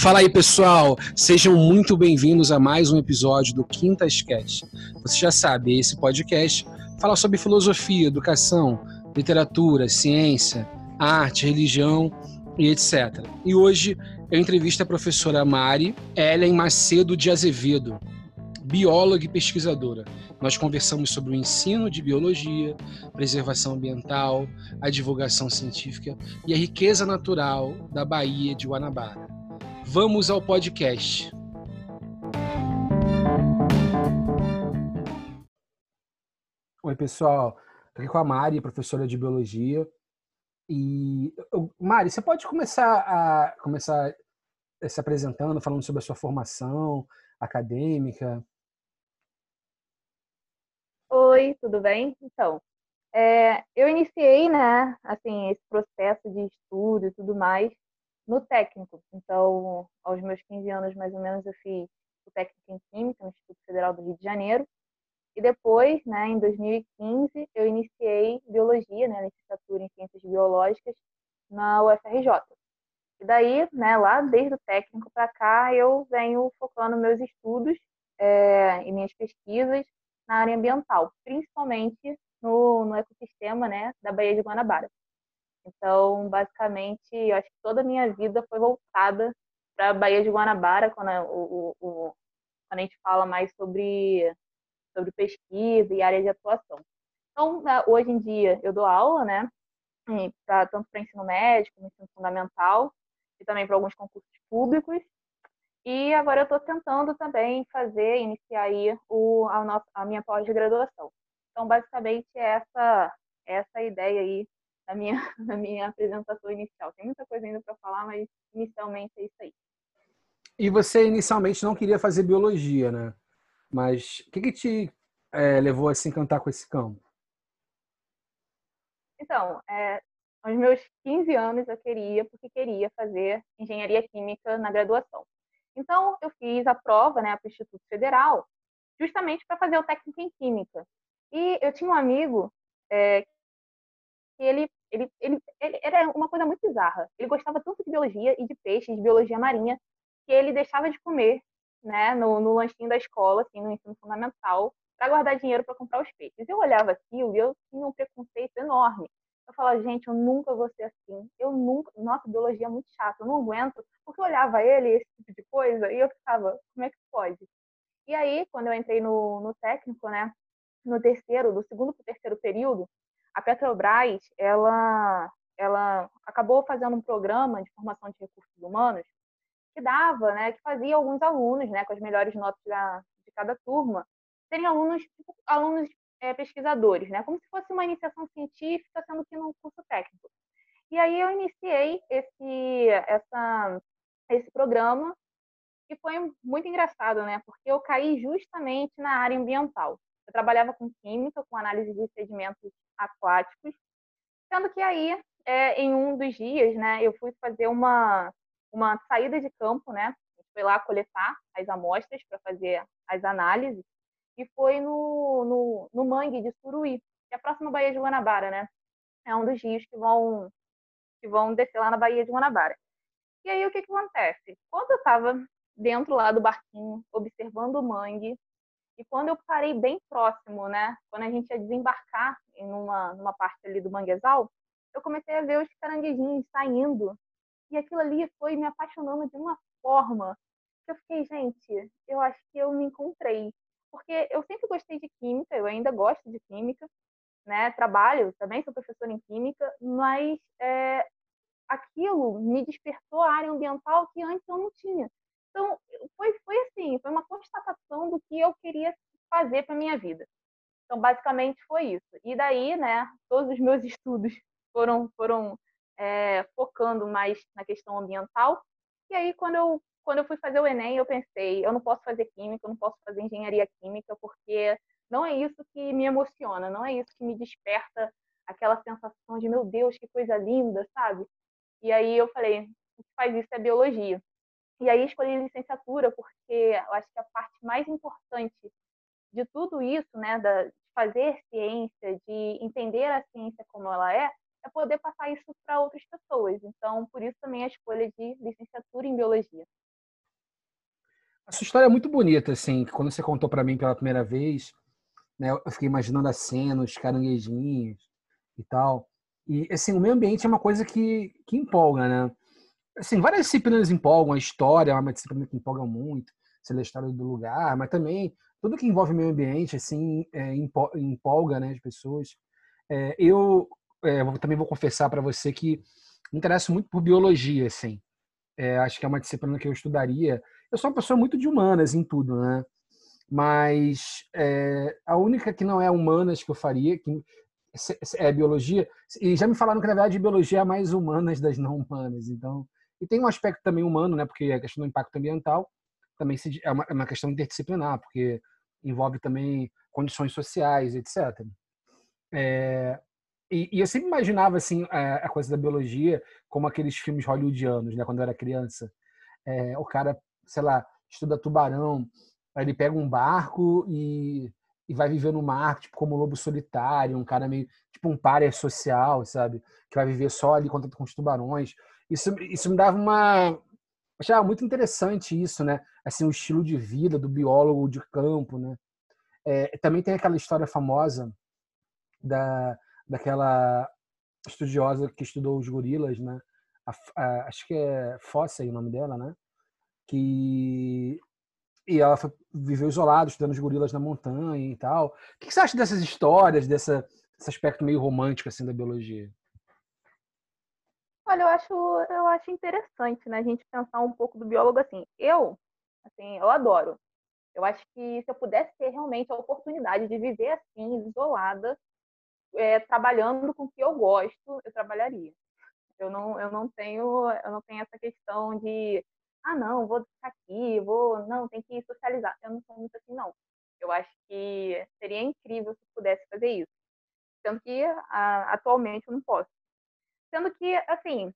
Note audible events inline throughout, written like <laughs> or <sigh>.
Fala aí, pessoal! Sejam muito bem-vindos a mais um episódio do Quintas Cast. Você já sabe, esse podcast fala sobre filosofia, educação, literatura, ciência, arte, religião e etc. E hoje eu entrevisto a professora Mari Ellen Macedo de Azevedo, bióloga e pesquisadora. Nós conversamos sobre o ensino de biologia, preservação ambiental, a divulgação científica e a riqueza natural da Baía de Guanabara. Vamos ao podcast. Oi, pessoal. Estou aqui com a Mari, professora de biologia. E Mari, você pode começar a começar se apresentando, falando sobre a sua formação acadêmica? Oi, tudo bem? Então, é, eu iniciei, né, assim, esse processo de estudo e tudo mais no técnico. Então, aos meus 15 anos, mais ou menos, eu fiz o técnico em Química no Instituto Federal do Rio de Janeiro. E depois, né, em 2015, eu iniciei Biologia, né, licenciatura em Ciências Biológicas, na UFRJ. E daí, né, lá desde o técnico para cá, eu venho focando meus estudos é, e minhas pesquisas na área ambiental, principalmente no, no ecossistema né, da Baía de Guanabara. Então, basicamente, eu acho que toda a minha vida foi voltada para a Baía de Guanabara, quando, o, o, quando a gente fala mais sobre, sobre pesquisa e área de atuação. Então, hoje em dia, eu dou aula, né? Pra, tanto para ensino médio, como ensino fundamental, e também para alguns concursos públicos. E agora eu estou tentando também fazer, iniciar aí o, a, nossa, a minha pós-graduação. Então, basicamente, é essa, essa ideia aí na minha, <laughs> na minha apresentação inicial. Tem muita coisa ainda para falar, mas inicialmente é isso aí. E você inicialmente não queria fazer biologia, né? Mas o que, que te é, levou a se encantar com esse campo? Então, é, aos meus 15 anos eu queria, porque queria fazer engenharia química na graduação. Então, eu fiz a prova né, para o Instituto Federal, justamente para fazer o técnico em química. E eu tinha um amigo é, que ele ele, ele, ele, era uma coisa muito bizarra. Ele gostava tanto de biologia e de peixes, de biologia marinha, que ele deixava de comer né, no, no lanchinho da escola, assim, no ensino fundamental, para guardar dinheiro para comprar os peixes. Eu olhava aquilo e eu tinha um preconceito enorme. Eu falava, gente, eu nunca vou ser assim. Eu nunca. Nossa, biologia é muito chata, eu não aguento. Porque eu olhava ele, esse tipo de coisa, e eu ficava, como é que pode? E aí, quando eu entrei no, no técnico, né, no terceiro, do segundo para o terceiro período, a Petrobras, ela, ela acabou fazendo um programa de formação de recursos humanos que dava, né, que fazia alguns alunos, né, com as melhores notas da, de cada turma, serem alunos, tipo, alunos é, pesquisadores, né, como se fosse uma iniciação científica, sendo que num curso técnico. E aí eu iniciei esse, essa, esse programa e foi muito engraçado, né, porque eu caí justamente na área ambiental. Eu trabalhava com química, com análise de sedimentos aquáticos, sendo que aí, é, em um dos dias, né, eu fui fazer uma, uma saída de campo, né, foi lá coletar as amostras para fazer as análises, e foi no, no, no mangue de Suruí, que é a próxima Baía de Guanabara, né, é um dos rios que vão, que vão descer lá na Baía de Guanabara. E aí, o que, que acontece? Quando eu estava dentro lá do barquinho, observando o mangue, e quando eu parei bem próximo, né, quando a gente ia desembarcar em uma, numa parte ali do manguezal, eu comecei a ver os caranguejinhos saindo. E aquilo ali foi me apaixonando de uma forma que eu fiquei, gente, eu acho que eu me encontrei. Porque eu sempre gostei de química, eu ainda gosto de química, né? Trabalho, também sou professora em química, mas é, aquilo me despertou a área ambiental que antes eu não tinha. Então, foi, foi assim, foi uma constatação do que eu queria fazer para minha vida. Então, basicamente foi isso. E daí, né, todos os meus <laughs> estudos foram, foram é, focando mais na questão ambiental. E aí, quando eu, quando eu fui fazer o Enem, eu pensei, eu não posso fazer química, eu não posso fazer engenharia química, porque não é isso que me emociona, não é isso que me desperta aquela sensação de, meu Deus, que coisa linda, sabe? E aí eu falei, o que faz isso é biologia. E aí escolhi licenciatura porque eu acho que a parte mais importante de tudo isso, né, da, de fazer ciência, de entender a ciência como ela é, é poder passar isso para outras pessoas. Então, por isso também a escolha de licenciatura em biologia. A sua história é muito bonita, assim. Quando você contou para mim pela primeira vez, né, eu fiquei imaginando a cena, os caranguejinhos e tal. E, assim, o meio ambiente é uma coisa que, que empolga, né? Assim, várias disciplinas empolgam. A história é uma disciplina que empolga muito. A história do lugar, mas também tudo que envolve meio ambiente, assim, é, empolga, né, as pessoas. É, eu é, também vou confessar para você que me interesso muito por biologia, assim. É, acho que é uma disciplina que eu estudaria. Eu sou uma pessoa muito de humanas em tudo, né? Mas é, a única que não é humanas que eu faria que é biologia. E já me falaram que na verdade biologia é mais humanas das não humanas. Então, e tem um aspecto também humano, né? Porque a questão do impacto ambiental também é uma, é uma questão interdisciplinar, porque envolve também condições sociais, etc. É, e, e, eu sempre imaginava assim a, a, coisa da biologia como aqueles filmes hollywoodianos, né? Quando eu era criança, é, o cara, sei lá, estuda tubarão, aí ele pega um barco e, e vai viver no mar, tipo como um lobo solitário, um cara meio tipo um párea social, sabe? Que vai viver só ali contato com os tubarões. Isso, isso me dava uma achava muito interessante isso, né? Assim, o estilo de vida do biólogo de campo, né? É, também tem aquela história famosa da daquela estudiosa que estudou os gorilas, né? A, a, acho que é Fossa o nome dela, né? Que e ela foi, viveu isolada, estudando os gorilas na montanha e tal. O que você acha dessas histórias, dessa, desse aspecto meio romântico assim da biologia? Olha, eu acho, eu acho interessante, né, a gente pensar um pouco do biólogo assim. Eu, assim, eu adoro. Eu acho que se eu pudesse ter realmente a oportunidade de viver assim, isolada, é, trabalhando com o que eu gosto, eu trabalharia. Eu não, eu não tenho, eu não tenho essa questão de, ah, não, vou ficar aqui, vou, não, tem que socializar. Eu não sou muito assim, não. Eu acho que seria incrível se pudesse fazer isso. Tanto que a, atualmente eu não posso. Sendo que, assim,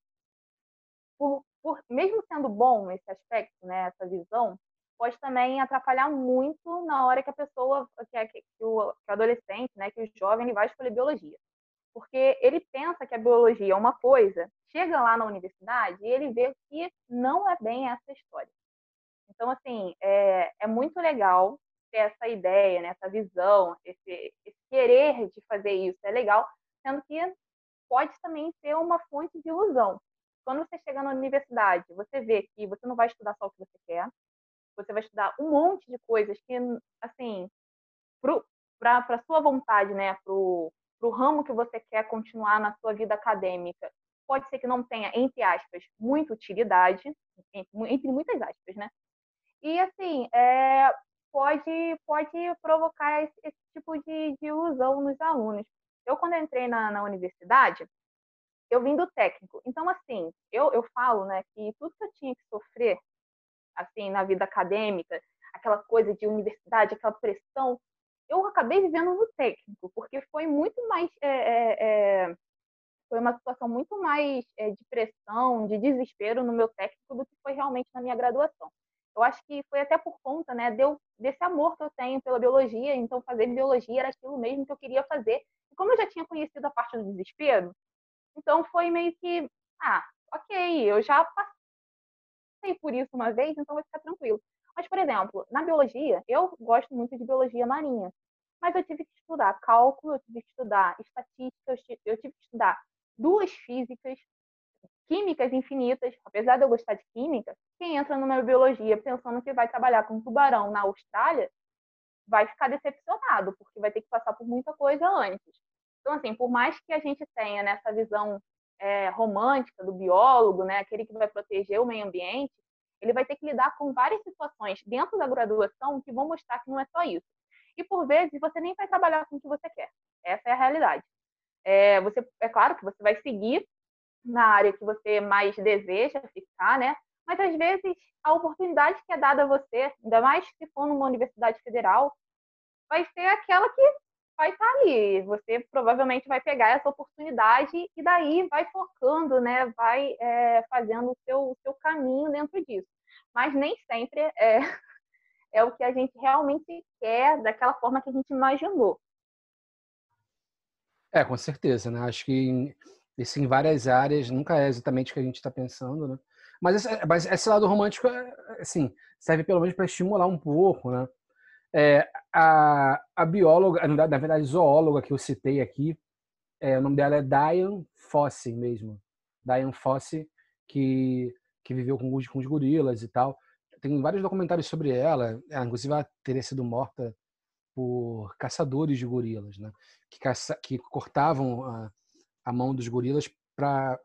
por, por, mesmo sendo bom esse aspecto, né, essa visão, pode também atrapalhar muito na hora que a pessoa, que, é, que, o, que o adolescente, né, que o jovem, ele vai escolher biologia. Porque ele pensa que a biologia é uma coisa, chega lá na universidade e ele vê que não é bem essa história. Então, assim, é, é muito legal ter essa ideia, né, essa visão, esse, esse querer de fazer isso, é legal, sendo que pode também ser uma fonte de ilusão. Quando você chega na universidade, você vê que você não vai estudar só o que você quer, você vai estudar um monte de coisas que, assim, para sua vontade, né, para o ramo que você quer continuar na sua vida acadêmica, pode ser que não tenha, entre aspas, muita utilidade, entre muitas aspas, né? E, assim, é, pode, pode provocar esse, esse tipo de, de, ilusão nos alunos. Eu, quando entrei na, na universidade, eu vim do técnico. Então, assim, eu, eu falo, né, que tudo que eu tinha que sofrer assim, na vida acadêmica, aquela coisa de universidade, aquela pressão, eu acabei vivendo no técnico, porque foi muito mais. É, é, é, foi uma situação muito mais é, de pressão, de desespero no meu técnico do que foi realmente na minha graduação. Eu acho que foi até por conta né, desse amor que eu tenho pela biologia, então fazer biologia era aquilo mesmo que eu queria fazer. Como eu já tinha conhecido a parte do desespero, então foi meio que, ah, ok, eu já passei por isso uma vez, então vai ficar tranquilo. Mas, por exemplo, na biologia, eu gosto muito de biologia marinha, mas eu tive que estudar cálculo, eu tive que estudar estatística, eu tive que estudar duas físicas, químicas infinitas. Apesar de eu gostar de química, quem entra numa biologia pensando que vai trabalhar com tubarão na Austrália vai ficar decepcionado, porque vai ter que passar por muita coisa antes. Então, assim, por mais que a gente tenha nessa visão é, romântica do biólogo, né, aquele que vai proteger o meio ambiente, ele vai ter que lidar com várias situações dentro da graduação que vão mostrar que não é só isso. E por vezes você nem vai trabalhar com o que você quer. Essa é a realidade. É, você, é claro que você vai seguir na área que você mais deseja ficar, né? Mas às vezes a oportunidade que é dada a você, ainda mais se for numa universidade federal, vai ser aquela que vai estar tá ali. Você provavelmente vai pegar essa oportunidade e daí vai focando, né? Vai é, fazendo o seu, o seu caminho dentro disso. Mas nem sempre é, <laughs> é o que a gente realmente quer, daquela forma que a gente imaginou. É, com certeza, né? Acho que isso em várias áreas nunca é exatamente o que a gente está pensando, né? Mas esse, mas esse lado romântico, é, assim, serve pelo menos para estimular um pouco, né? É, a, a bióloga, na verdade, zoóloga que eu citei aqui, é, o nome dela é Diane Fossey mesmo. Diane Fossey, que, que viveu com, com os gorilas e tal. Tem vários documentários sobre ela, inclusive ela teria sido morta por caçadores de gorilas, né? Que, caça, que cortavam a, a mão dos gorilas para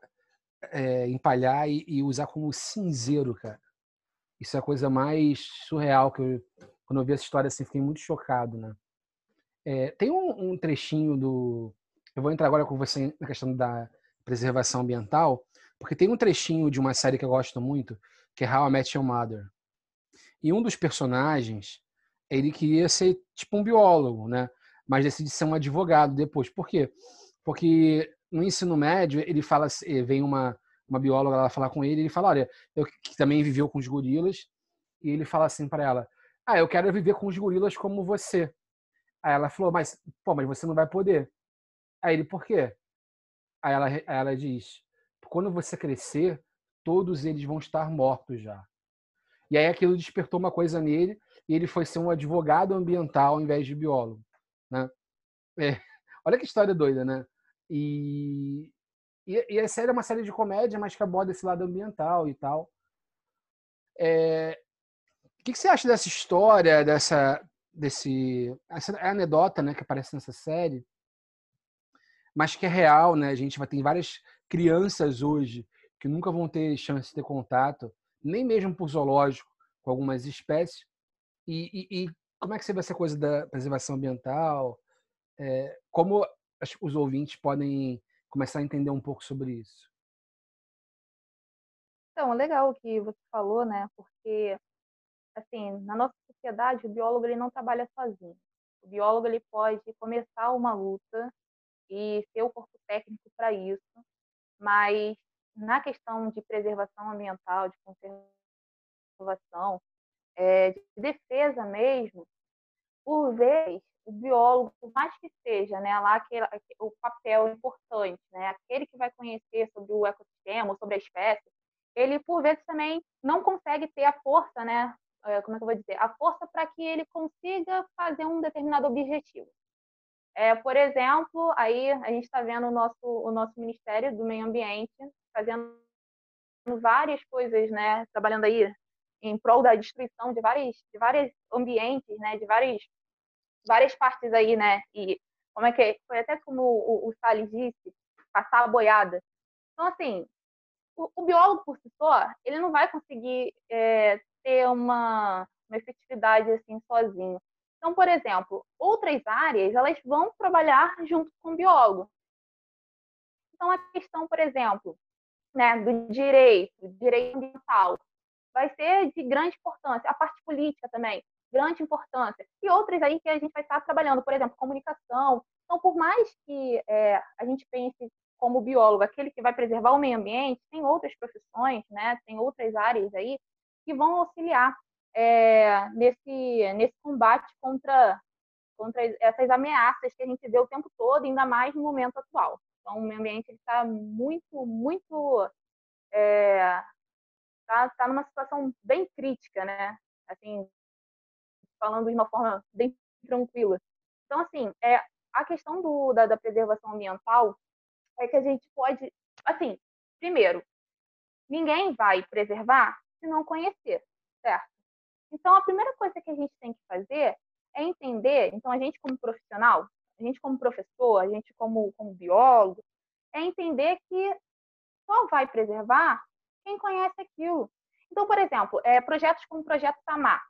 é, empalhar e, e, usar como cinzeiro, cara. Isso é a coisa mais surreal que eu, quando eu vi essa história assim, fiquei muito chocado, né? É, tem um, um, trechinho do. Eu vou entrar agora com você na questão da preservação ambiental, porque tem um trechinho de uma série que eu gosto muito, que é How I Met Your Mother. E um dos personagens, ele queria ser tipo um biólogo, né? Mas decide ser um advogado depois. Por quê? Porque no ensino médio, ele fala, vem uma, uma bióloga lá falar com ele, ele fala, olha, eu que também viveu com os gorilas, e ele fala assim para ela, ah, eu quero viver com os gorilas como você. Aí ela falou, mas, pô, mas você não vai poder. Aí ele, por quê? Aí ela, ela diz, quando você crescer, todos eles vão estar mortos já. E aí aquilo despertou uma coisa nele e ele foi ser um advogado ambiental ao invés de biólogo, né? É. <laughs> Olha que história doida, né? E, e, e, a série é uma série de comédia, mas que aborda esse lado ambiental e tal. É, o que, que, você acha dessa história, dessa, desse, essa anedota, né, que aparece nessa série, mas que é real, né? A gente vai ter várias crianças hoje que nunca vão ter chance de ter contato, nem mesmo por zoológico, com algumas espécies, e, e, e, como é que você vê essa coisa da preservação ambiental? É, como os ouvintes podem começar a entender um pouco sobre isso? Então, legal o que você falou, né? Porque, assim, na nossa sociedade, o biólogo ele não trabalha sozinho. O biólogo ele pode começar uma luta e ter o corpo técnico para isso, mas na questão de preservação ambiental, de conservação, é, de defesa mesmo, por vezes o biólogo, por mais que seja né, lá aquele, o papel importante, né, aquele que vai conhecer sobre o ecossistema, sobre a espécie, ele por vezes também não consegue ter a força, né, é, como é que eu vou dizer, a força para que ele consiga fazer um determinado objetivo. É, por exemplo, aí a gente está vendo o nosso, o nosso Ministério do Meio Ambiente fazendo várias coisas, né, trabalhando aí em prol da destruição de vários, de vários ambientes, né, de várias, várias partes aí, né, e como é que é? foi até como o, o Salles disse, passar a boiada. Então, assim, o, o biólogo por si só, ele não vai conseguir é, ter uma, uma efetividade assim sozinho. Então, por exemplo, outras áreas, elas vão trabalhar junto com o biólogo. Então, a questão, por exemplo, né, do direito, direito ambiental, vai ser de grande importância. A parte política também, grande importância. E outras aí que a gente vai estar trabalhando, por exemplo, comunicação. Então, por mais que é, a gente pense como biólogo, aquele que vai preservar o meio ambiente, tem outras profissões, né? Tem outras áreas aí que vão auxiliar é, nesse nesse combate contra contra essas ameaças que a gente vê o tempo todo, ainda mais no momento atual. Então, o meio ambiente está muito, muito é, está tá numa situação bem crítica, né? Assim, falando de uma forma bem tranquila. Então, assim, é, a questão do, da, da preservação ambiental é que a gente pode, assim, primeiro, ninguém vai preservar se não conhecer, certo? Então, a primeira coisa que a gente tem que fazer é entender, então, a gente como profissional, a gente como professor, a gente como, como biólogo, é entender que só vai preservar quem conhece aquilo. Então, por exemplo, é, projetos como o Projeto Tamar.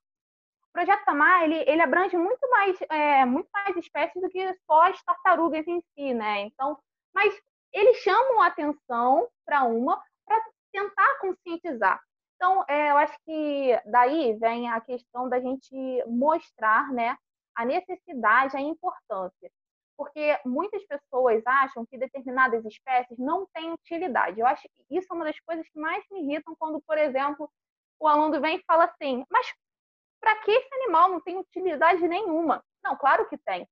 Projeto Tamar, ele, ele abrange muito mais, é, muito mais espécies do que só as tartarugas em si, né? Então, mas eles chamam a atenção para uma para tentar conscientizar. Então, é, eu acho que daí vem a questão da gente mostrar né, a necessidade, a importância porque muitas pessoas acham que determinadas espécies não têm utilidade. Eu acho que isso é uma das coisas que mais me irritam quando, por exemplo, o aluno vem e fala assim: mas para que esse animal não tem utilidade nenhuma? Não, claro que tem,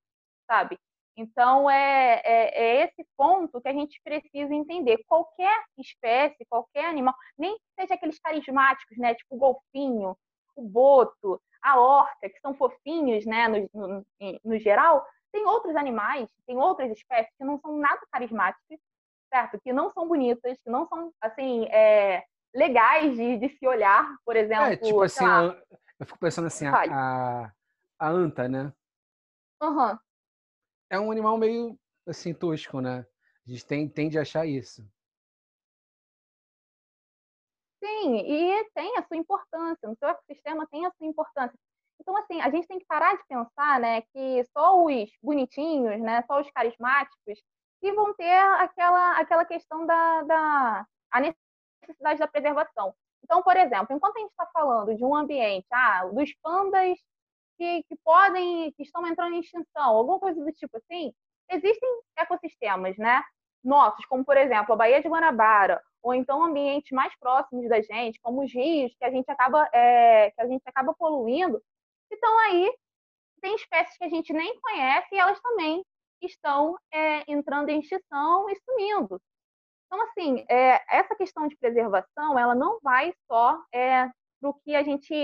sabe? Então, é, é, é, esse ponto que a gente precisa entender. Qualquer espécie, qualquer animal, nem seja aqueles carismáticos, né? Tipo o golfinho, o boto, a orca, que são fofinhos, né? No, no, no geral, tem outros animais, tem outras espécies que não são nada carismáticas, certo? Que não são bonitas, que não são, assim, é, legais de, de, se olhar, por exemplo. É, tipo assim, lá, eu fico pensando assim, a, a, a, anta, né? Uhum. É um animal meio, assim, tosco, né? A gente tem, tende a achar isso. Sim, e tem a sua importância, no seu ecossistema tem a sua importância. Então, assim, a gente tem que parar de pensar, né, que só os bonitinhos, né, só os carismáticos, que vão ter aquela, aquela questão da, da a necessidade da preservação. Então, por exemplo, enquanto a gente está falando de um ambiente, ah, dos pandas que, que podem, que estão entrando em extinção, alguma coisa do tipo assim, existem ecossistemas, né, nossos, como por exemplo a Baía de Guanabara, ou então ambientes mais próximos da gente, como os rios, que a gente acaba, é, que a gente acaba poluindo, então aí tem espécies que a gente nem conhece e elas também estão é, entrando em extinção e sumindo. Então, assim, é, essa questão de preservação, ela não vai só é, para o que a gente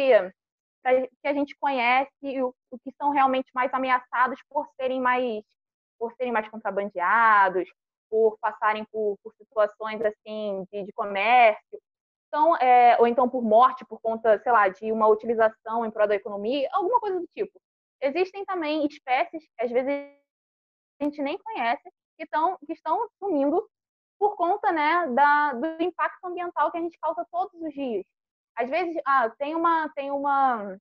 que a gente conhece e o, o, que são realmente mais ameaçados por serem mais por serem mais contrabandeados, por passarem por, por situações assim de, de comércio, então, é, ou então por morte por conta, sei lá, de uma utilização em prol da economia, alguma coisa do tipo. Existem também espécies que às vezes a gente nem conhece que, estão que estão sumindo por conta né, da, do impacto ambiental que a gente causa todos os dias. Às vezes, ah, tem uma, tem uma,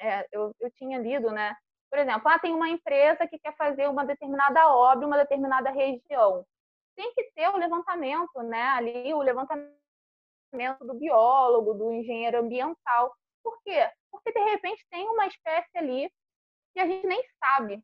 é, eu, eu tinha lido, né? Por exemplo, ah, tem uma empresa que quer fazer uma determinada obra, uma determinada região tem que ter o levantamento, né? Ali o levantamento do biólogo, do engenheiro ambiental. Por quê? Porque de repente tem uma espécie ali que a gente nem sabe,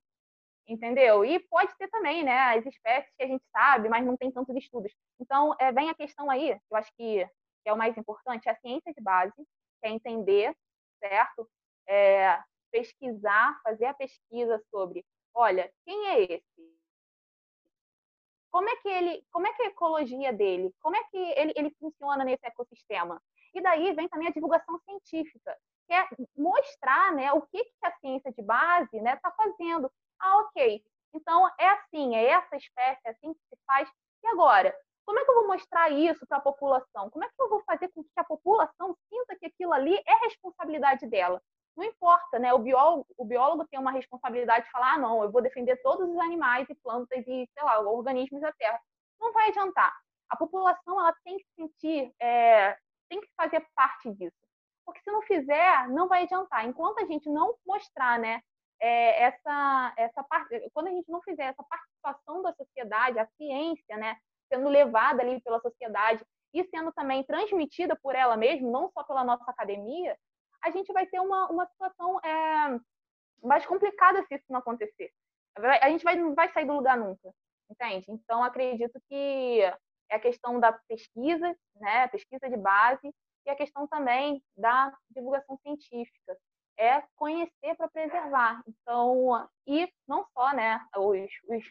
entendeu? E pode ter também, né? As espécies que a gente sabe, mas não tem tantos estudos. Então, é, vem a questão aí, eu acho que, que é o mais importante, é a ciência de base, que é entender, certo? É, pesquisar, fazer a pesquisa sobre, olha, quem é esse? como é que ele, como é que a ecologia dele, como é que ele, ele funciona nesse ecossistema. E daí vem também a divulgação científica, que é mostrar, né, o que, que a ciência de base, né, está fazendo. Ah, ok. Então é assim, é essa espécie, é assim que se faz. E agora, como é que eu vou mostrar isso para a população? Como é que eu vou fazer com que a população sinta que aquilo ali é responsabilidade dela? não importa, né? O biólogo, o biólogo tem uma responsabilidade de falar, ah, não, eu vou defender todos os animais e plantas e, sei lá, organismos da Terra. Não vai adiantar. A população, ela tem que sentir, é, tem que fazer parte disso. Porque se não fizer, não vai adiantar. Enquanto a gente não mostrar, né, é, essa, essa parte, quando a gente não fizer essa participação da sociedade, a ciência, né, sendo levada ali pela sociedade e sendo também transmitida por ela mesma, não só pela nossa academia, a gente vai ter uma, uma situação é, mais complicada se isso não acontecer. A gente vai, não vai sair do lugar nunca, entende? Então, acredito que é a questão da pesquisa, né, pesquisa de base, e a questão também da divulgação científica. É conhecer para preservar. Então, e não só, né, os, os...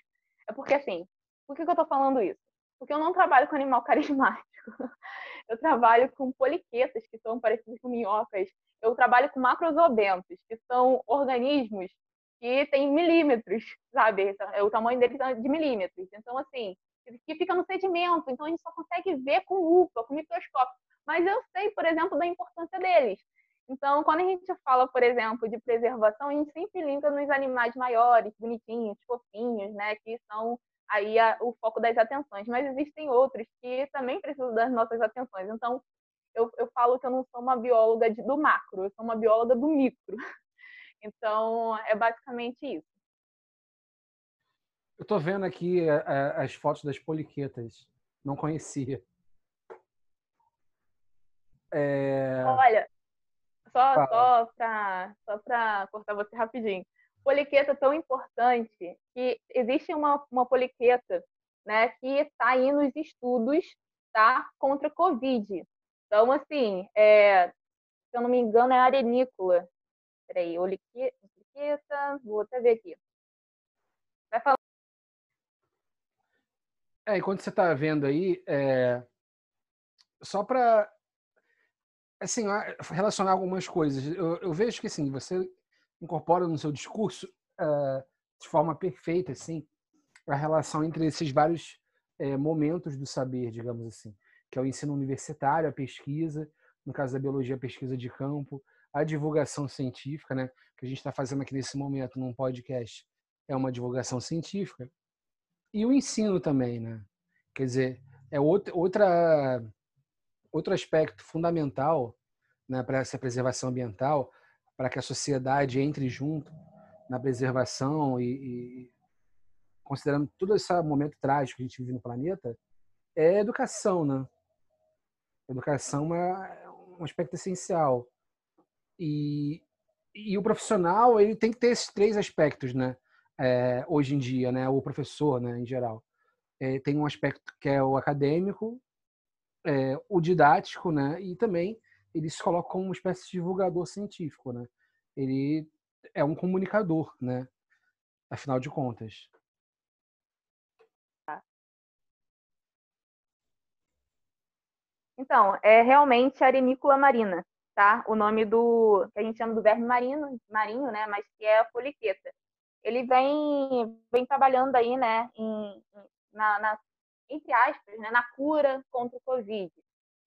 É porque, assim, por que, que eu estou falando isso? Porque eu não trabalho com animal <laughs> carismático. Eu trabalho com poliquetas, que são parecidas com minhocas, eu trabalho com macrozobentos, que são organismos que têm milímetros, sabe? O tamanho deles é de milímetros. Então, assim, que fica no sedimento. Então, a gente só consegue ver com lupa, com microscópio. Mas eu sei, por exemplo, da importância deles. Então, quando a gente fala, por exemplo, de preservação, a gente sempre linka nos animais maiores, bonitinhos, fofinhos, né? Que são aí a, o foco das atenções. Mas existem outros que também precisam das nossas atenções. Então, eu, eu falo que eu não sou uma bióloga de, do macro, eu sou uma bióloga do micro. <laughs> Então, é basicamente isso. Eu estou vendo aqui a, a, as fotos das poliquetas. Não conhecia. É... Olha, só, só para só cortar você rapidinho. Poliqueta é tão importante que existe uma, uma poliqueta né, que está aí nos estudos tá, contra a Covid. Então, assim, é, se eu não me engano, é arenícola. Peraí, oliqueta, vou até ver aqui. Vai falar. É, enquanto você está vendo aí, é, só para assim, relacionar algumas coisas. Eu, eu, vejo que, assim, você incorpora no seu discurso uh, de forma perfeita, assim, a relação entre esses vários é, momentos do saber, digamos assim, que é o ensino universitário, a pesquisa, no caso da biologia, a pesquisa de campo, a divulgação científica, né, que a gente está fazendo aqui nesse momento num podcast, é uma divulgação científica, e o ensino também, né? Quer dizer, é outra outro aspecto fundamental né, para essa preservação ambiental, para que a sociedade entre junto na preservação e, e considerando todo esse momento trágico que a gente vive no planeta, é a educação, né? educação é um aspecto essencial. E, e o profissional ele tem que ter esses três aspectos, né? É, hoje em dia, né? O professor, né? Em geral, é, tem um aspecto que é o acadêmico, é, o didático, né? E também ele se coloca como uma espécie de divulgador científico, né? Ele é um comunicador, né? Afinal de contas. Então, é realmente arenícula marina, tá? O nome do que a gente chama do verme marino, marinho, né? Mas que é a poliqueta. Ele vem, vem trabalhando aí, né? Em, na, na, entre aspas, né? Na cura contra o Covid.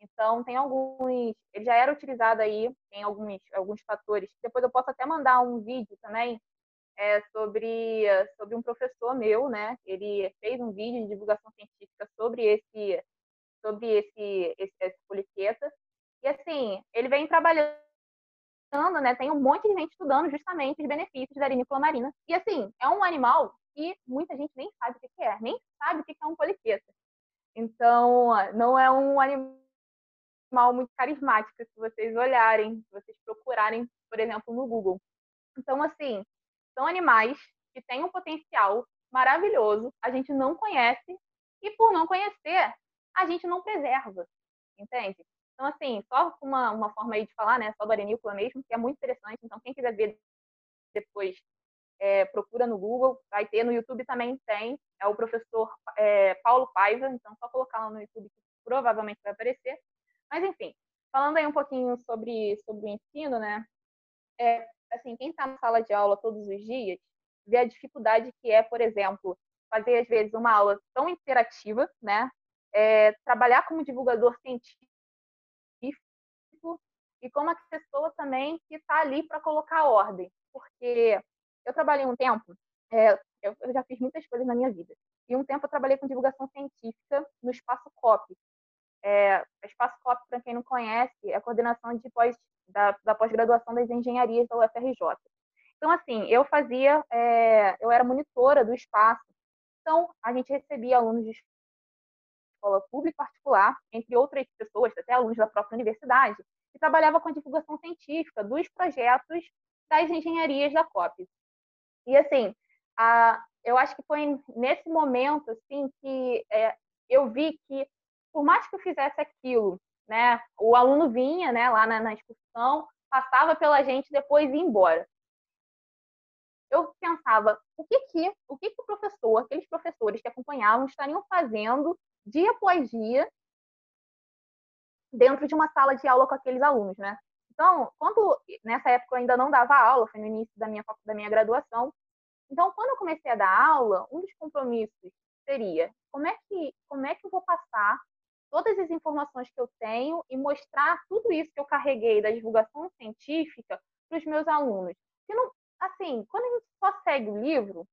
Então, tem alguns. Ele já era utilizado aí em alguns, alguns fatores. Depois eu posso até mandar um vídeo também é, sobre, sobre um professor meu, né? Ele fez um vídeo de divulgação científica sobre esse sobre esse, esse, essa poliqueta. E assim, ele vem trabalhando, né? Tem um monte de gente estudando justamente os benefícios da arinícola marina. E assim, é um animal que muita gente nem sabe o que é, nem sabe o que é um poliqueta. Então, não é um animal muito carismático se vocês olharem, se vocês procurarem, por exemplo, no Google. Então, assim, são animais que têm um potencial maravilhoso, a gente não conhece, e por não conhecer, a gente não preserva, entende? Então, assim, só uma, uma forma aí de falar, né, só do arenícola mesmo, que é muito interessante. Então, quem quiser ver depois, é, procura no Google, vai ter, no YouTube também tem, é o professor é, Paulo Paiva, então só colocar lá no YouTube que provavelmente vai aparecer. Mas, enfim, falando aí um pouquinho sobre, sobre o ensino, né, é, assim, quem está na sala de aula todos os dias, vê a dificuldade que é, por exemplo, fazer às vezes uma aula tão interativa, né, é, trabalhar como divulgador científico e como a pessoa também que está ali para colocar ordem. Porque eu trabalhei um tempo, é, eu, já fiz muitas coisas na minha vida, e um tempo eu trabalhei com divulgação científica no Espaço COP. É, Espaço COP, para quem não conhece, é a coordenação de pós, da, da pós-graduação das engenharias da UFRJ. Então, assim, eu fazia, é, eu era monitora do espaço. Então, a gente recebia alunos de escola pública e particular, entre outras pessoas, até alunos da própria universidade, que trabalhava com a divulgação científica dos projetos das engenharias da COP. E, assim, a, eu acho que foi nesse momento assim que é, eu vi que, por mais que eu fizesse aquilo, né, o aluno vinha né, lá na, na excursão, passava pela gente depois ia embora eu pensava o que que o que que o professor, aqueles professores que acompanhavam estariam fazendo dia após dia dentro de uma sala de aula com aqueles alunos, né? Então, quando nessa época eu ainda não dava aula, foi no início da minha da minha graduação. Então, quando eu comecei a dar aula, um dos compromissos seria como é que como é que eu vou passar todas as informações que eu tenho e mostrar tudo isso que eu carreguei da divulgação científica para os meus alunos. Que não, assim, quando a gente só segue o livro,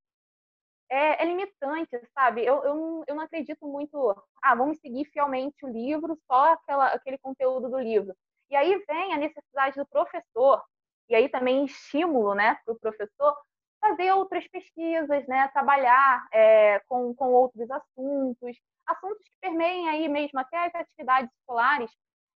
é, é, limitante, sabe? Eu, eu, eu não acredito muito, ah, vamos seguir fielmente o livro, só aquela, aquele conteúdo do livro. E aí vem a necessidade do professor, e aí também estímulo né, para o professor fazer outras pesquisas, né, trabalhar é, com, com outros assuntos, assuntos que permeiem aí mesmo até as atividades escolares,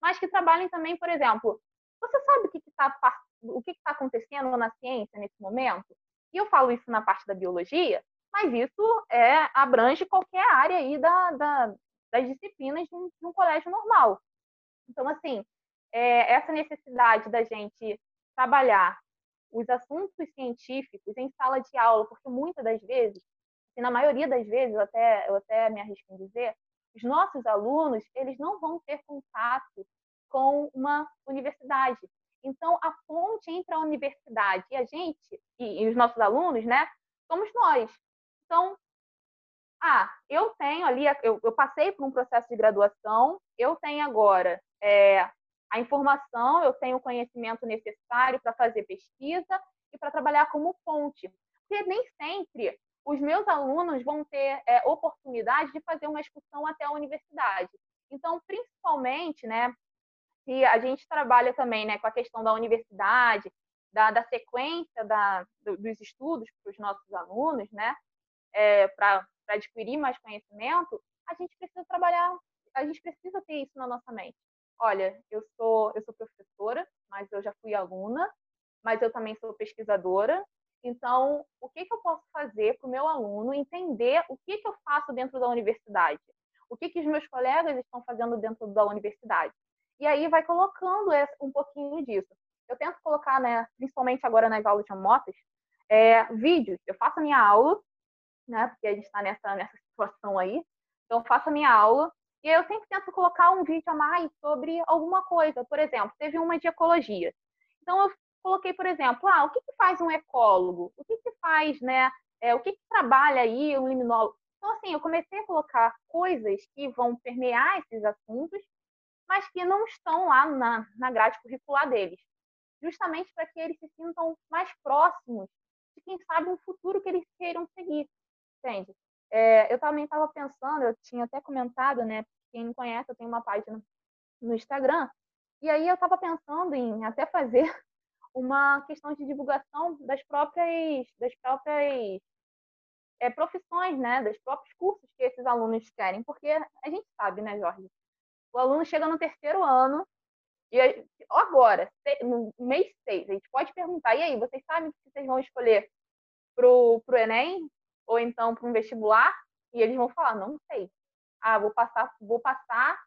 mas que trabalhem também, por exemplo, você sabe o que está o que está acontecendo na ciência nesse momento? E eu falo isso na parte da biologia, mas isso é, abrange qualquer área aí da, da, das disciplinas de um, de um, colégio normal. Então, assim, é, essa necessidade da gente trabalhar os assuntos científicos em sala de aula, porque muitas das vezes, e na maioria das vezes, eu até, eu até me arrisco em dizer, os nossos alunos, eles não vão ter contato com uma universidade. Então, a ponte entre a universidade e a gente, e, e os nossos alunos, né, somos nós. Então, ah, eu tenho ali, eu, eu, passei por um processo de graduação, eu tenho agora é, a informação, eu tenho o conhecimento necessário para fazer pesquisa e para trabalhar como ponte. Porque nem sempre os meus alunos vão ter é, oportunidade de fazer uma excursão até a universidade. Então, principalmente, né, se a gente trabalha também né, com a questão da universidade, da, da sequência da, dos estudos para os nossos alunos, né, é, para adquirir mais conhecimento, a gente precisa trabalhar, a gente precisa ter isso na nossa mente. Olha, eu sou, eu sou professora, mas eu já fui aluna, mas eu também sou pesquisadora. Então, o que, que eu posso fazer para o meu aluno entender o que, que eu faço dentro da universidade? O que, que os meus colegas estão fazendo dentro da universidade? E aí vai colocando um pouquinho disso. Eu tento colocar, né, principalmente agora nas aulas de motos, é, vídeos. Eu faço a minha aula, né, porque a gente está nessa, nessa situação aí. Então, eu faço a minha aula e eu sempre tento colocar um vídeo a mais sobre alguma coisa. Por exemplo, teve uma de ecologia. Então, eu coloquei, por exemplo, ah, o que, que faz um ecólogo? O que, que faz, né? É, o que, que trabalha aí um liminólogo? Então, assim, eu comecei a colocar coisas que vão permear esses assuntos mas que não estão lá na, na grade curricular deles, justamente para que eles se sintam mais próximos de quem sabe um futuro que eles queiram seguir, entende? É, eu também estava pensando, eu tinha até comentado, né? Quem não conhece, eu tenho uma página no Instagram, e aí eu estava pensando em até fazer <laughs> uma questão de divulgação das próprias, das próprias é, profissões, né? Dos próprios cursos que esses alunos querem, porque a gente sabe, né, Jorge? O aluno chega no terceiro ano e agora, no mês 6, a gente pode perguntar, e aí, vocês sabem o que vocês vão escolher para o Enem? Ou então para um vestibular? E eles vão falar, não sei. Ah, vou passar, vou passar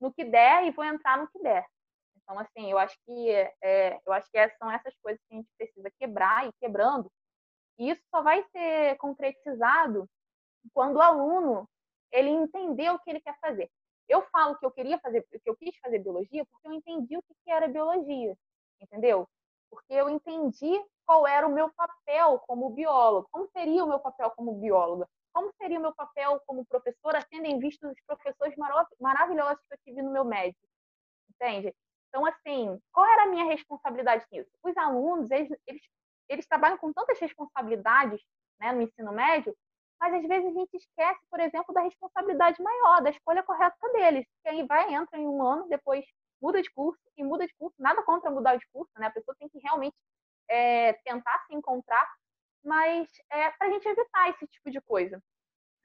no que der e vou entrar no que der. Então, assim, eu acho que é, eu acho que são essas coisas que a gente precisa quebrar e quebrando. E isso só vai ser concretizado quando o aluno ele entender o que ele quer fazer. Eu falo que eu queria fazer, que eu quis fazer biologia porque eu entendi o que era biologia, entendeu? Porque eu entendi qual era o meu papel como biólogo, como seria o meu papel como bióloga, como seria o meu papel como professora, tendo em vista os professores maravilhosos que eu tive no meu médio, entende? Então, assim, qual era a minha responsabilidade nisso? Os alunos, eles, eles, eles trabalham com tantas responsabilidades né, no ensino médio mas às vezes a gente esquece, por exemplo, da responsabilidade maior, da escolha correta deles. Que aí vai, entra em um ano, depois muda de curso e muda de curso. Nada contra mudar de curso, né? A pessoa tem que realmente é, tentar se encontrar, mas é para a gente evitar esse tipo de coisa.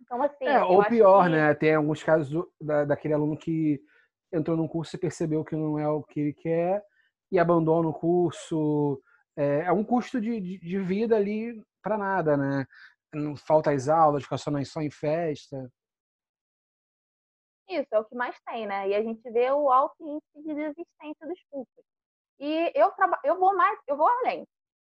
Então, assim. É, ou pior, que... né? Tem alguns casos do, da, daquele aluno que entrou num curso e percebeu que não é o que ele quer e abandona o curso. É, é um custo de, de, de vida ali para nada, né? não falta as aulas, fica só, só em festa. Isso, é o que mais tem, né? E a gente vê o alto índice de desistência dos cursos. E eu, eu vou mais, eu vou além.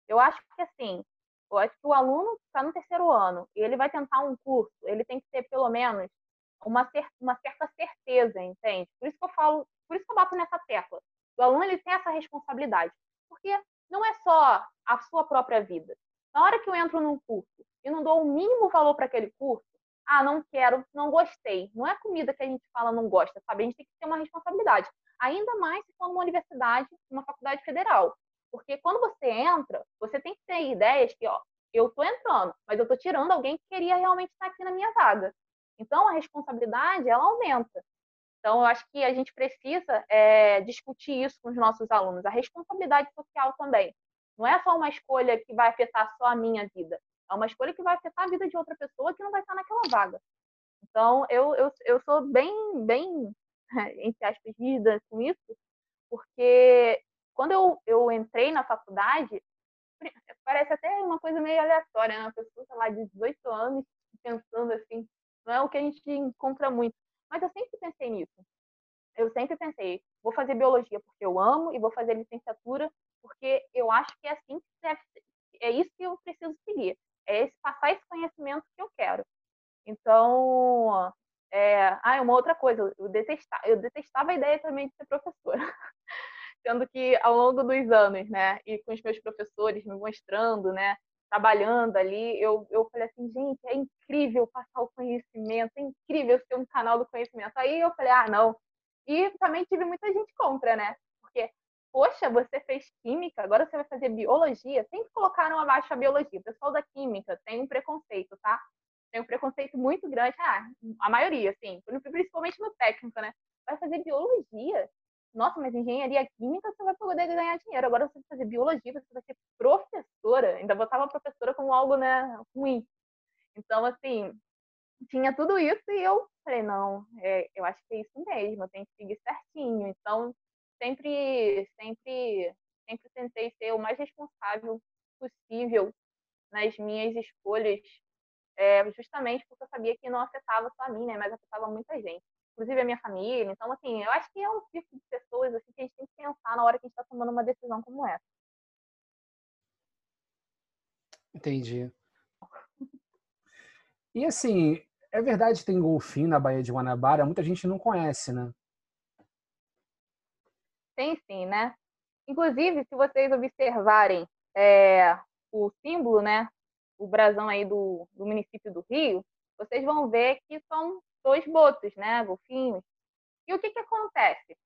Eu acho que assim, eu acho que o aluno está no terceiro ano e ele vai tentar um curso, ele tem que ter pelo menos uma, cer... uma certa certeza, entende? Por isso que eu falo, por isso que eu bato nessa tecla. O aluno ele tem essa responsabilidade, porque não é só a sua própria vida. Na hora que eu entro num curso e não dou o mínimo valor para aquele curso, ah, não quero, não gostei. Não é comida que a gente fala não gosta, sabe? A gente tem que ter uma responsabilidade. Ainda mais se for numa universidade, uma faculdade federal. Porque quando você entra, você tem que ter ideias que, ó, eu estou entrando, mas eu estou tirando alguém que queria realmente estar aqui na minha vaga. Então, a responsabilidade, ela aumenta. Então, eu acho que a gente precisa é, discutir isso com os nossos alunos, a responsabilidade social também. Não é só uma escolha que vai afetar só a minha vida. É uma escolha que vai afetar a vida de outra pessoa que não vai estar naquela vaga. Então, eu, eu, eu sou bem, bem, <laughs> entre aspas, rígida com isso, porque quando eu, eu entrei na faculdade, parece até uma coisa meio aleatória, né? Uma pessoa, sei lá, de 18 anos, pensando assim, não é o que a gente encontra muito. Mas eu sempre pensei nisso. Eu sempre pensei, vou fazer biologia porque eu amo e vou fazer licenciatura porque eu acho que é assim que deve é isso que eu preciso seguir, é esse, passar esse conhecimento que eu quero. Então, é, ah, uma outra coisa, eu detestava, eu detestava a ideia também de ser professora. <laughs> Sendo que ao longo dos anos, né, e com os meus professores me mostrando, né, trabalhando ali, eu, eu falei assim, gente, é incrível passar o conhecimento, é incrível ser um canal do conhecimento. Aí eu falei, ah, não. E também tive muita gente contra, né? Poxa, você fez química, agora você vai fazer biologia. Sempre colocaram abaixo a biologia. O pessoal da química tem um preconceito, tá? Tem um preconceito muito grande. Ah, a maioria, assim, principalmente no técnico, né? Vai fazer biologia? nossa, mas engenharia química você vai poder ganhar dinheiro. Agora você vai fazer biologia, você vai ser professora. Ainda botava professora como algo, né, ruim. Então, assim, tinha tudo isso e eu falei, não, é, eu acho que é isso mesmo, eu tenho que seguir certinho. Então, sempre, sempre, sempre tentei ser o mais responsável possível nas minhas escolhas, é, justamente porque eu sabia que não afetava só a mim, né, mas afetava muita gente inclusive a minha família. Então, assim, eu acho que é um tipo de pessoas assim, que a gente tem que pensar na hora que a gente está tomando uma decisão como essa. Entendi. E assim, é verdade que tem golfinho na Baía de Guanabara, muita gente não conhece, né? Tem sim, né? Inclusive, se vocês observarem é, o símbolo, né? O brasão aí do, do município do Rio, vocês vão ver que são dois botos, né, golfinhos. E o que, que acontece?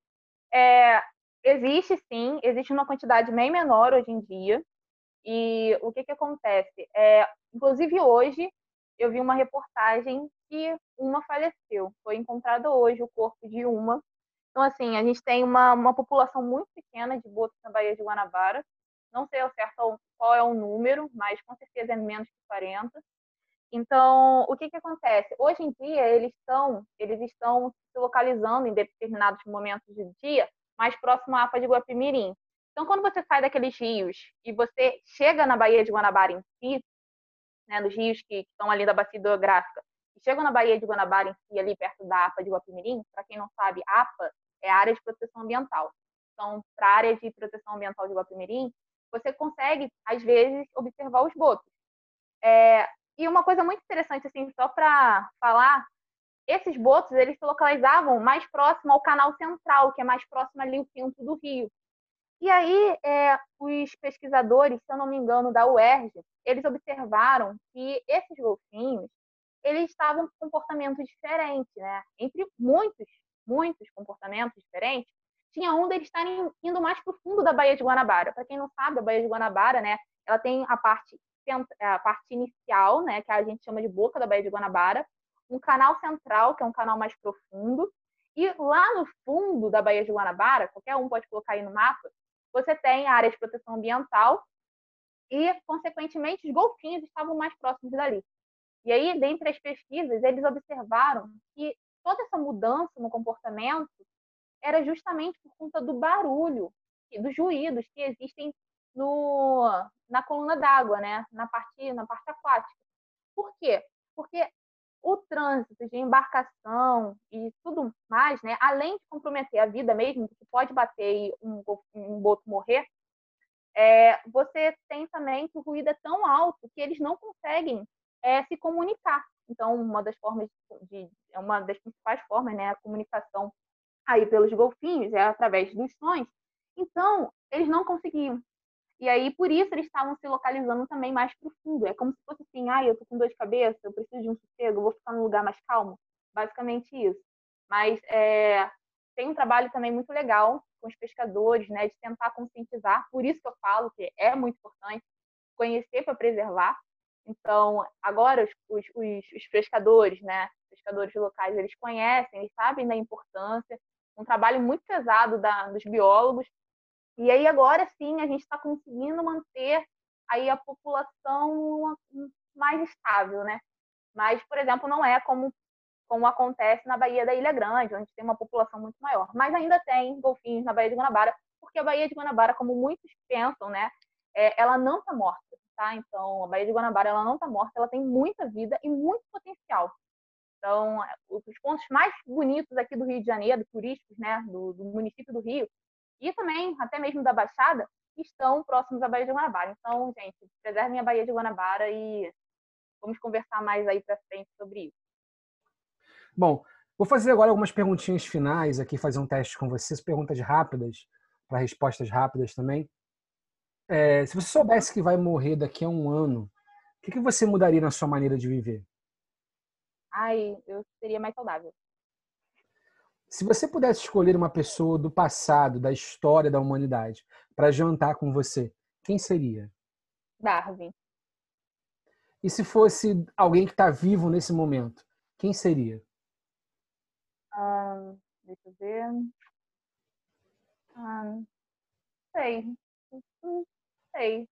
É, existe sim, existe uma quantidade bem menor hoje em dia. E o que, que acontece? É, inclusive hoje eu vi uma reportagem que uma faleceu. Foi encontrado hoje o corpo de uma. Então, assim, a gente tem uma, uma população muito pequena de botos na Baía de Guanabara. Não sei ao certo qual é o número, mas com certeza é menos que 40. Então, o que, que acontece? Hoje em dia, eles estão, eles estão se localizando em determinados momentos do dia mais próximo à APA de Guapimirim. Então, quando você sai daqueles rios e você chega na Baía de Guanabara em si, né, nos rios que, estão ali da bacia hidrográfica, e chegam na Baía de Guanabara em si, ali perto da APA de Guapimirim, para quem não sabe, APA é a área de proteção ambiental. Então, para a área de proteção ambiental de Guapimirim, você consegue, às vezes, observar os botos. É, e uma coisa muito interessante, assim, só para falar, esses botos, eles se localizavam mais próximo ao canal central, que é mais próximo ali ao centro do rio. E aí, é, os pesquisadores, se eu não me engano, da UERJ, eles observaram que esses golfinhos, eles estavam com comportamento diferente, né? Entre muitos, muitos comportamentos diferentes, tinha um deles estarem indo mais para o fundo da Baía de Guanabara. Para quem não sabe, a Baía de Guanabara, né, ela tem a parte a parte inicial, né, que a gente chama de boca da Baía de Guanabara, um canal central, que é um canal mais profundo, e lá no fundo da Baía de Guanabara, qualquer um pode colocar aí no mapa, você tem a área de proteção ambiental e, consequentemente, os golfinhos estavam mais próximos dali. E aí, dentre as pesquisas, eles observaram que toda essa mudança no comportamento era justamente por conta do barulho, dos ruídos que existem no, na coluna d'água, né? na, parte, na parte aquática. Por quê? Porque o trânsito de embarcação e tudo mais, né, além de comprometer a vida mesmo, que pode bater e um, um boto morrer, é, você tem também que o ruído é tão alto que eles não conseguem é, se comunicar. Então, uma das formas de, é uma das principais formas, né, a comunicação aí pelos golfinhos é através dos sons. Então, eles não conseguiam. E aí, por isso, eles estavam se localizando também mais profundo. É como se fosse assim, ah, eu tô com dor de cabeça, eu preciso de um sossego, vou ficar num lugar mais calmo. Basicamente isso. Mas é, tem um trabalho também muito legal com os pescadores, né, de tentar conscientizar. Por isso que eu falo que é muito importante conhecer para preservar. Então, agora os, os, os, os pescadores, né, pescadores locais, eles conhecem, eles sabem da importância. Um trabalho muito pesado da, dos biólogos, e aí agora sim a gente está conseguindo manter aí a população mais estável, né? Mas, por exemplo, não é como, como acontece na Baía da Ilha Grande, onde tem uma população muito maior. Mas ainda tem golfinhos na Baía de Guanabara, porque a Baía de Guanabara, como muitos pensam, né, é, ela não está morta, tá? Então, a Baía de Guanabara ela não está morta, ela tem muita vida e muito potencial. Então, os pontos mais bonitos aqui do Rio de Janeiro, turísticos, né, do, do município do Rio, e também, até mesmo da Baixada, estão próximos à Baía de Guanabara. Então, gente, preservem a Baía de Guanabara e vamos conversar mais aí para frente sobre isso. Bom, vou fazer agora algumas perguntinhas finais aqui, fazer um teste com vocês, perguntas rápidas, para respostas rápidas também. É, se você soubesse que vai morrer daqui a um ano, o que, que você mudaria na sua maneira de viver? Ai, eu seria mais saudável. Se você pudesse escolher uma pessoa do passado, da história da humanidade, para jantar com você, quem seria? Darwin. E se fosse alguém que está vivo nesse momento, quem seria? Ah, deixa eu ver. Ah, sei. Sei.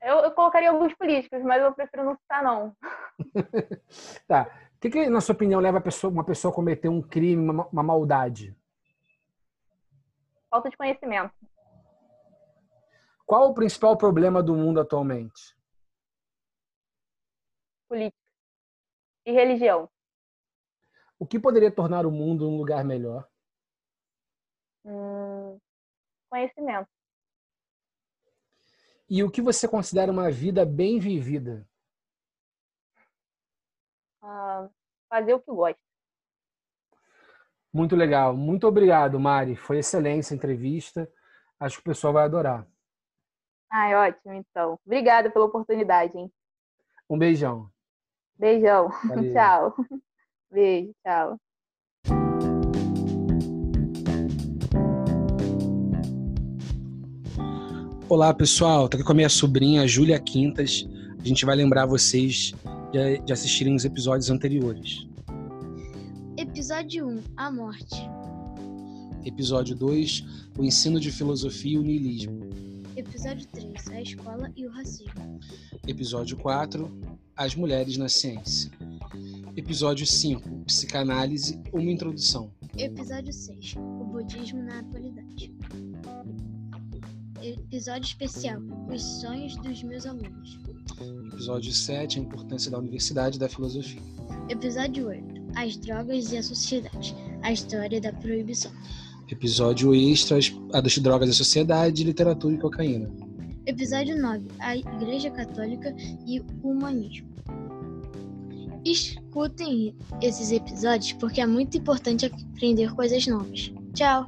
Eu, eu, colocaria alguns políticos, mas eu prefiro não citar, não. <laughs> tá. O que, que, na sua opinião, leva pessoa, uma pessoa a cometer um crime, uma, uma maldade? Falta de conhecimento. Qual o principal problema do mundo atualmente? Política e religião. O que poderia tornar o mundo um lugar melhor? Hum, conhecimento. E o que você considera uma vida bem vivida? Ah, fazer o que gosta. Muito legal. Muito obrigado, Mari. Foi excelente a entrevista. Acho que o pessoal vai adorar. Ai, ótimo, então. Obrigada pela oportunidade, hein? Um beijão. Beijão. <laughs> tchau. Beijo, tchau. Olá, pessoal. Estou aqui com a minha sobrinha, Júlia Quintas. A gente vai lembrar vocês de, de assistirem os episódios anteriores. Episódio 1 A Morte. Episódio 2 O ensino de filosofia e o niilismo. Episódio 3 A escola e o racismo. Episódio 4 As mulheres na ciência. Episódio 5 Psicanálise Uma introdução. Episódio 6 O budismo na atualidade. Episódio especial Os sonhos dos meus alunos. Episódio 7 A importância da universidade e da filosofia. Episódio 8 As drogas e a sociedade. A história da proibição. Episódio extra A das drogas e a sociedade, literatura e cocaína. Episódio 9 A Igreja Católica e o Humanismo. Escutem esses episódios porque é muito importante aprender coisas novas. Tchau!